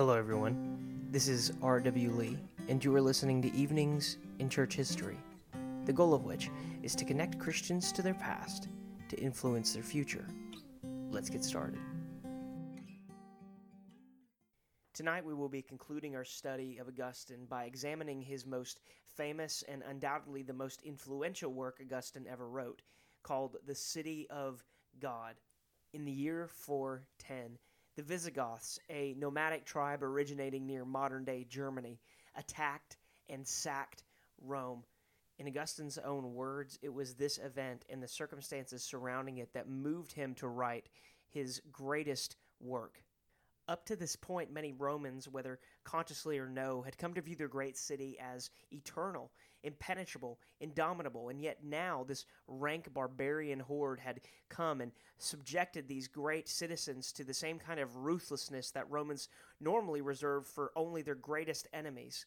Hello, everyone. This is R.W. Lee, and you are listening to Evenings in Church History, the goal of which is to connect Christians to their past to influence their future. Let's get started. Tonight, we will be concluding our study of Augustine by examining his most famous and undoubtedly the most influential work Augustine ever wrote, called The City of God. In the year 410, the Visigoths, a nomadic tribe originating near modern day Germany, attacked and sacked Rome. In Augustine's own words, it was this event and the circumstances surrounding it that moved him to write his greatest work. Up to this point, many Romans, whether consciously or no, had come to view their great city as eternal, impenetrable, indomitable, and yet now this rank barbarian horde had come and subjected these great citizens to the same kind of ruthlessness that Romans normally reserve for only their greatest enemies.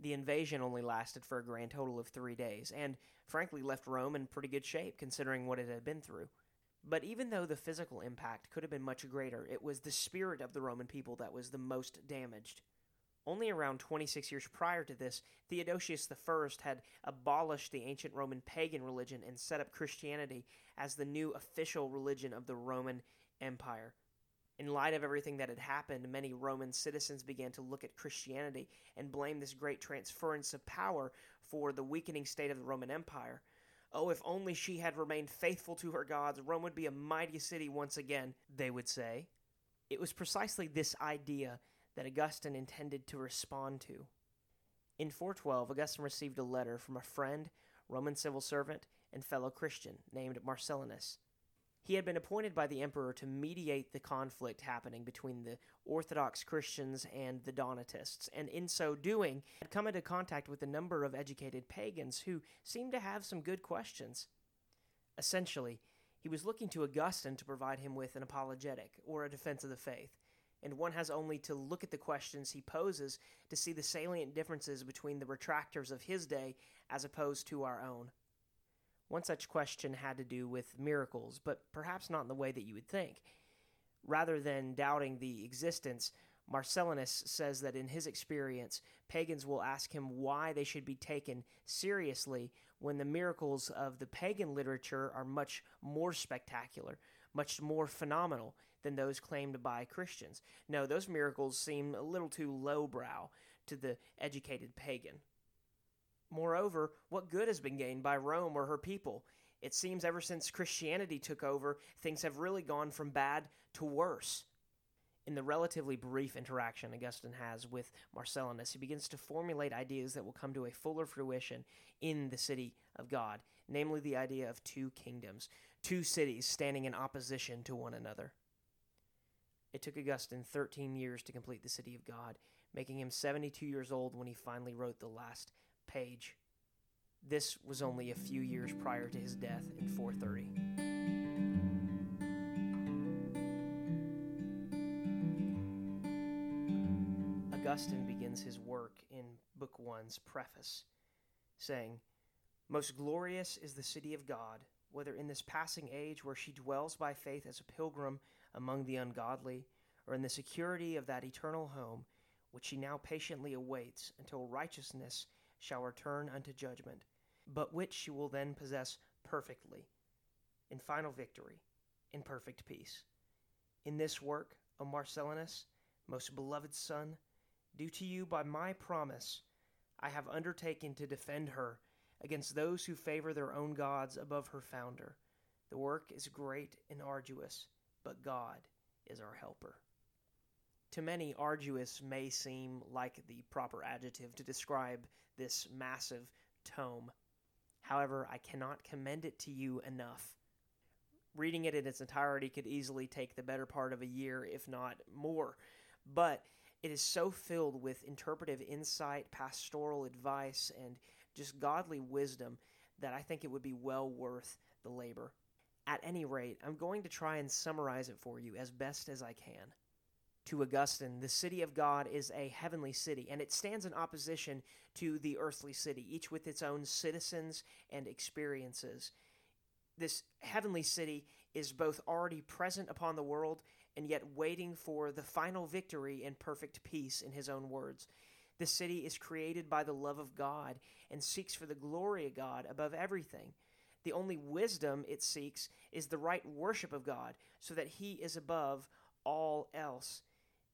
The invasion only lasted for a grand total of three days, and frankly left Rome in pretty good shape considering what it had been through. But even though the physical impact could have been much greater, it was the spirit of the Roman people that was the most damaged. Only around 26 years prior to this, Theodosius I had abolished the ancient Roman pagan religion and set up Christianity as the new official religion of the Roman Empire. In light of everything that had happened, many Roman citizens began to look at Christianity and blame this great transference of power for the weakening state of the Roman Empire. Oh, if only she had remained faithful to her gods, Rome would be a mighty city once again, they would say. It was precisely this idea that Augustine intended to respond to. In 412, Augustine received a letter from a friend, Roman civil servant, and fellow Christian named Marcellinus. He had been appointed by the emperor to mediate the conflict happening between the Orthodox Christians and the Donatists, and in so doing, had come into contact with a number of educated pagans who seemed to have some good questions. Essentially, he was looking to Augustine to provide him with an apologetic or a defense of the faith, and one has only to look at the questions he poses to see the salient differences between the retractors of his day as opposed to our own. One such question had to do with miracles, but perhaps not in the way that you would think. Rather than doubting the existence, Marcellinus says that in his experience, pagans will ask him why they should be taken seriously when the miracles of the pagan literature are much more spectacular, much more phenomenal than those claimed by Christians. No, those miracles seem a little too lowbrow to the educated pagan. Moreover, what good has been gained by Rome or her people? It seems ever since Christianity took over, things have really gone from bad to worse. In the relatively brief interaction Augustine has with Marcellinus, he begins to formulate ideas that will come to a fuller fruition in the city of God, namely the idea of two kingdoms, two cities standing in opposition to one another. It took Augustine 13 years to complete the city of God, making him 72 years old when he finally wrote the last page. This was only a few years prior to his death in 430. Augustine begins his work in Book One's preface, saying, Most glorious is the city of God, whether in this passing age where she dwells by faith as a pilgrim among the ungodly, or in the security of that eternal home which she now patiently awaits until righteousness shall return unto judgment, but which she will then possess perfectly, in final victory, in perfect peace. In this work, O Marcellinus, most beloved son, due to you by my promise, I have undertaken to defend her against those who favor their own gods above her founder. The work is great and arduous, but God is our helper. To many, arduous may seem like the proper adjective to describe this massive tome. However, I cannot commend it to you enough. Reading it in its entirety could easily take the better part of a year, if not more. But it is so filled with interpretive insight, pastoral advice, and just godly wisdom that I think it would be well worth the labor. At any rate, I'm going to try and summarize it for you as best as I can to Augustine, the city of God is a heavenly city, and it stands in opposition to the earthly city, each with its own citizens and experiences. This heavenly city is both already present upon the world and yet waiting for the final victory and perfect peace, in his own words. The city is created by the love of God and seeks for the glory of God above everything. The only wisdom it seeks is the right worship of God, so that He is above all else.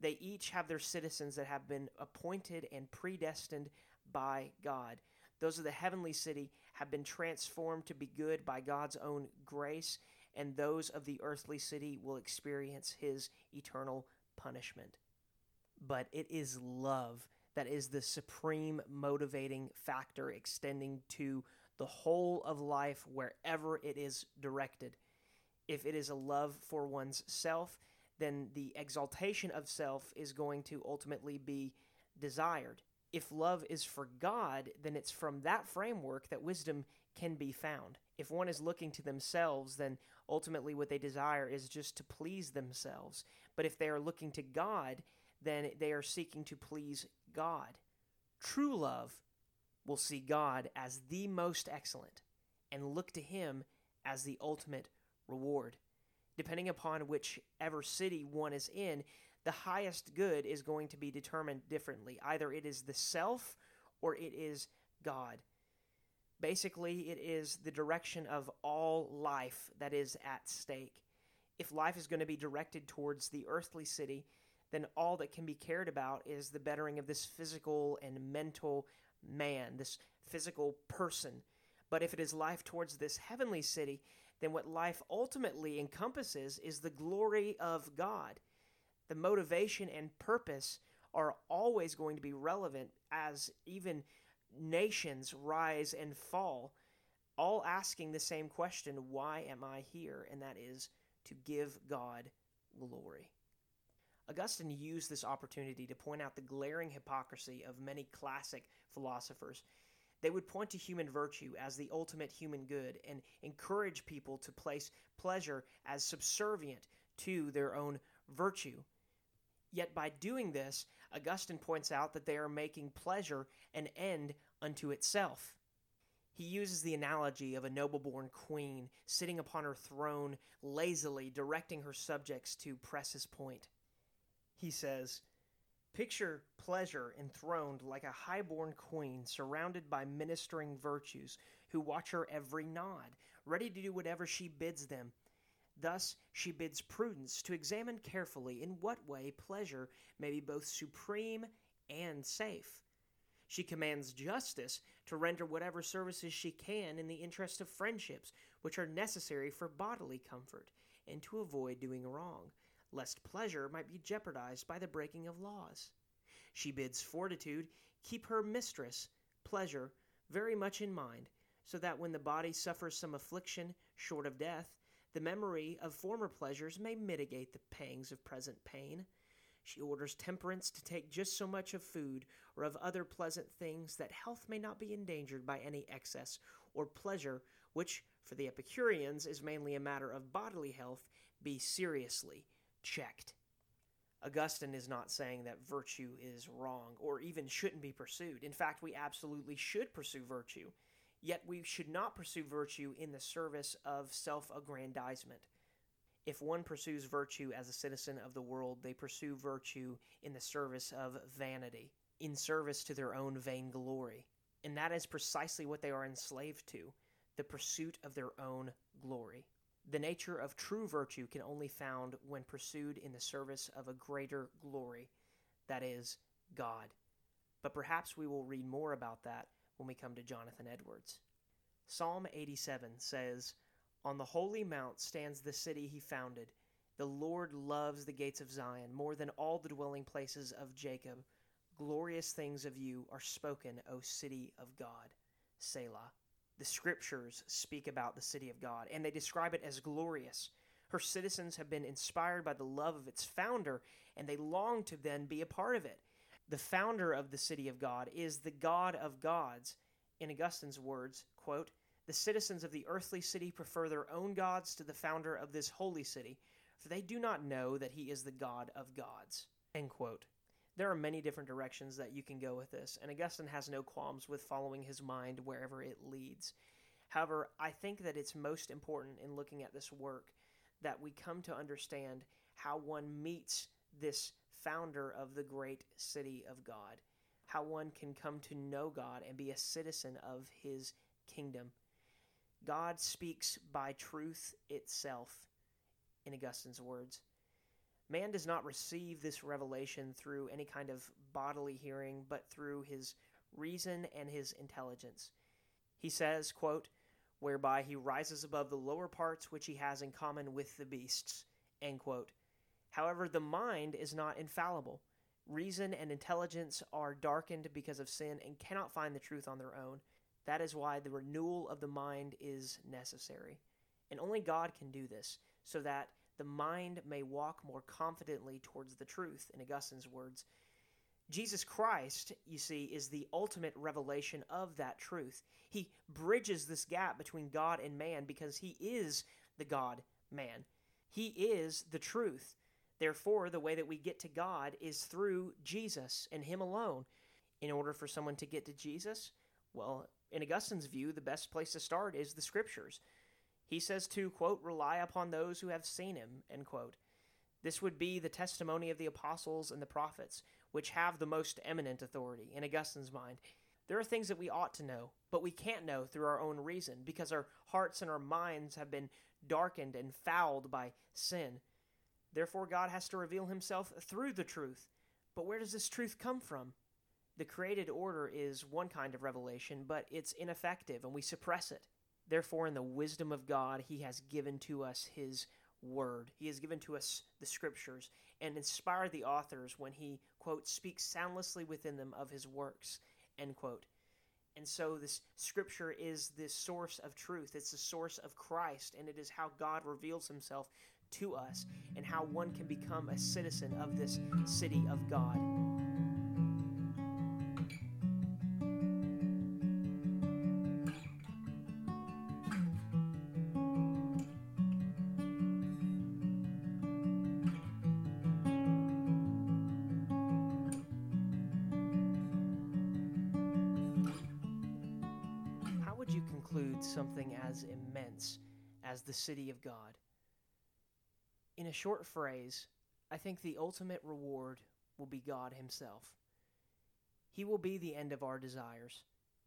They each have their citizens that have been appointed and predestined by God. Those of the heavenly city have been transformed to be good by God's own grace, and those of the earthly city will experience His eternal punishment. But it is love that is the supreme motivating factor extending to the whole of life wherever it is directed. If it is a love for one's self, then the exaltation of self is going to ultimately be desired. If love is for God, then it's from that framework that wisdom can be found. If one is looking to themselves, then ultimately what they desire is just to please themselves. But if they are looking to God, then they are seeking to please God. True love will see God as the most excellent and look to Him as the ultimate reward. Depending upon whichever city one is in, the highest good is going to be determined differently. Either it is the self or it is God. Basically, it is the direction of all life that is at stake. If life is going to be directed towards the earthly city, then all that can be cared about is the bettering of this physical and mental man, this physical person. But if it is life towards this heavenly city, then what life ultimately encompasses is the glory of God. The motivation and purpose are always going to be relevant as even nations rise and fall, all asking the same question why am I here? And that is to give God glory. Augustine used this opportunity to point out the glaring hypocrisy of many classic philosophers. They would point to human virtue as the ultimate human good and encourage people to place pleasure as subservient to their own virtue. Yet by doing this, Augustine points out that they are making pleasure an end unto itself. He uses the analogy of a noble born queen sitting upon her throne, lazily directing her subjects to press his point he says, Picture pleasure enthroned like a high-born queen surrounded by ministering virtues who watch her every nod, ready to do whatever she bids them. Thus, she bids prudence to examine carefully in what way pleasure may be both supreme and safe. She commands justice to render whatever services she can in the interest of friendships which are necessary for bodily comfort, and to avoid doing wrong lest pleasure might be jeopardized by the breaking of laws. She bids fortitude keep her mistress, pleasure, very much in mind, so that when the body suffers some affliction short of death, the memory of former pleasures may mitigate the pangs of present pain. She orders temperance to take just so much of food or of other pleasant things that health may not be endangered by any excess or pleasure, which, for the Epicureans, is mainly a matter of bodily health, be seriously checked. Augustine is not saying that virtue is wrong or even shouldn't be pursued. In fact, we absolutely should pursue virtue. Yet we should not pursue virtue in the service of self aggrandizement. If one pursues virtue as a citizen of the world, they pursue virtue in the service of vanity, in service to their own vainglory. And that is precisely what they are enslaved to the pursuit of their own glory. The nature of true virtue can only found when pursued in the service of a greater glory, that is, God. But perhaps we will read more about that when we come to Jonathan Edwards. Psalm 87 says, On the holy mount stands the city he founded. The Lord loves the gates of Zion more than all the dwelling places of Jacob. Glorious things of you are spoken, O city of God. Selah the scriptures speak about the city of God, and they describe it as glorious. Her citizens have been inspired by the love of its founder, and they long to then be a part of it. The founder of the city of God is the God of gods. In Augustine's words, quote, the citizens of the earthly city prefer their own gods to the founder of this holy city, for they do not know that he is the God of gods. End quote. There are many different directions that you can go with this, and Augustine has no qualms with following his mind wherever it leads. However, I think that it's most important in looking at this work that we come to understand how one meets this founder of the great city of God, how one can come to know God and be a citizen of his kingdom. God speaks by truth itself, in Augustine's words. Man does not receive this revelation through any kind of bodily hearing, but through his reason and his intelligence. He says, quote, whereby he rises above the lower parts which he has in common with the beasts. End quote. However, the mind is not infallible. Reason and intelligence are darkened because of sin and cannot find the truth on their own. That is why the renewal of the mind is necessary. And only God can do this, so that the mind may walk more confidently towards the truth, in Augustine's words. Jesus Christ, you see, is the ultimate revelation of that truth. He bridges this gap between God and man because he is the God man. He is the truth. Therefore, the way that we get to God is through Jesus and Him alone. In order for someone to get to Jesus, well, in Augustine's view, the best place to start is the Scriptures. He says to, quote, rely upon those who have seen Him, end quote. This would be the testimony of the apostles and the prophets, which have the most eminent authority, in Augustine's mind. There are things that we ought to know, but we can't know through our own reason because our hearts and our minds have been darkened and fouled by sin. Therefore, God has to reveal himself through the truth. But where does this truth come from? The created order is one kind of revelation, but it's ineffective and we suppress it. Therefore, in the wisdom of God, he has given to us his word. He has given to us the scriptures and inspired the authors when he, quote, speaks soundlessly within them of his works, end quote. And so this scripture is this source of truth. It's the source of Christ, and it is how God reveals himself to us and how one can become a citizen of this city of God. Something as immense as the city of God? In a short phrase, I think the ultimate reward will be God Himself. He will be the end of our desires.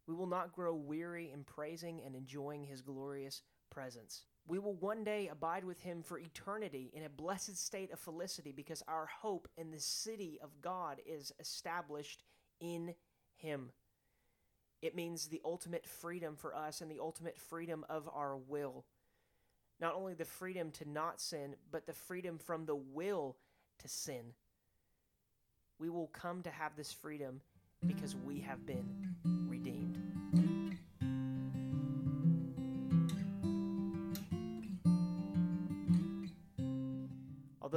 We will not grow weary in praising and enjoying His glorious presence. We will one day abide with Him for eternity in a blessed state of felicity because our hope in the city of God is established in Him. It means the ultimate freedom for us and the ultimate freedom of our will not only the freedom to not sin, but the freedom from the will to sin. We will come to have this freedom because we have been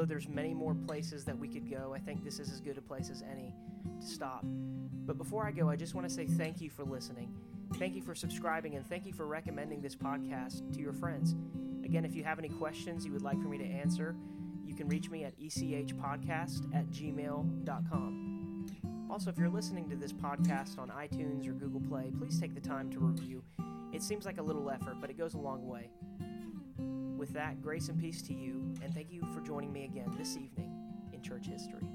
Although there's many more places that we could go, I think this is as good a place as any to stop. But before I go, I just want to say thank you for listening. Thank you for subscribing and thank you for recommending this podcast to your friends. Again, if you have any questions you would like for me to answer, you can reach me at echpodcast at gmail.com. Also, if you're listening to this podcast on iTunes or Google Play, please take the time to review. It seems like a little effort, but it goes a long way. With that, grace and peace to you, and thank you for joining me again this evening in church history.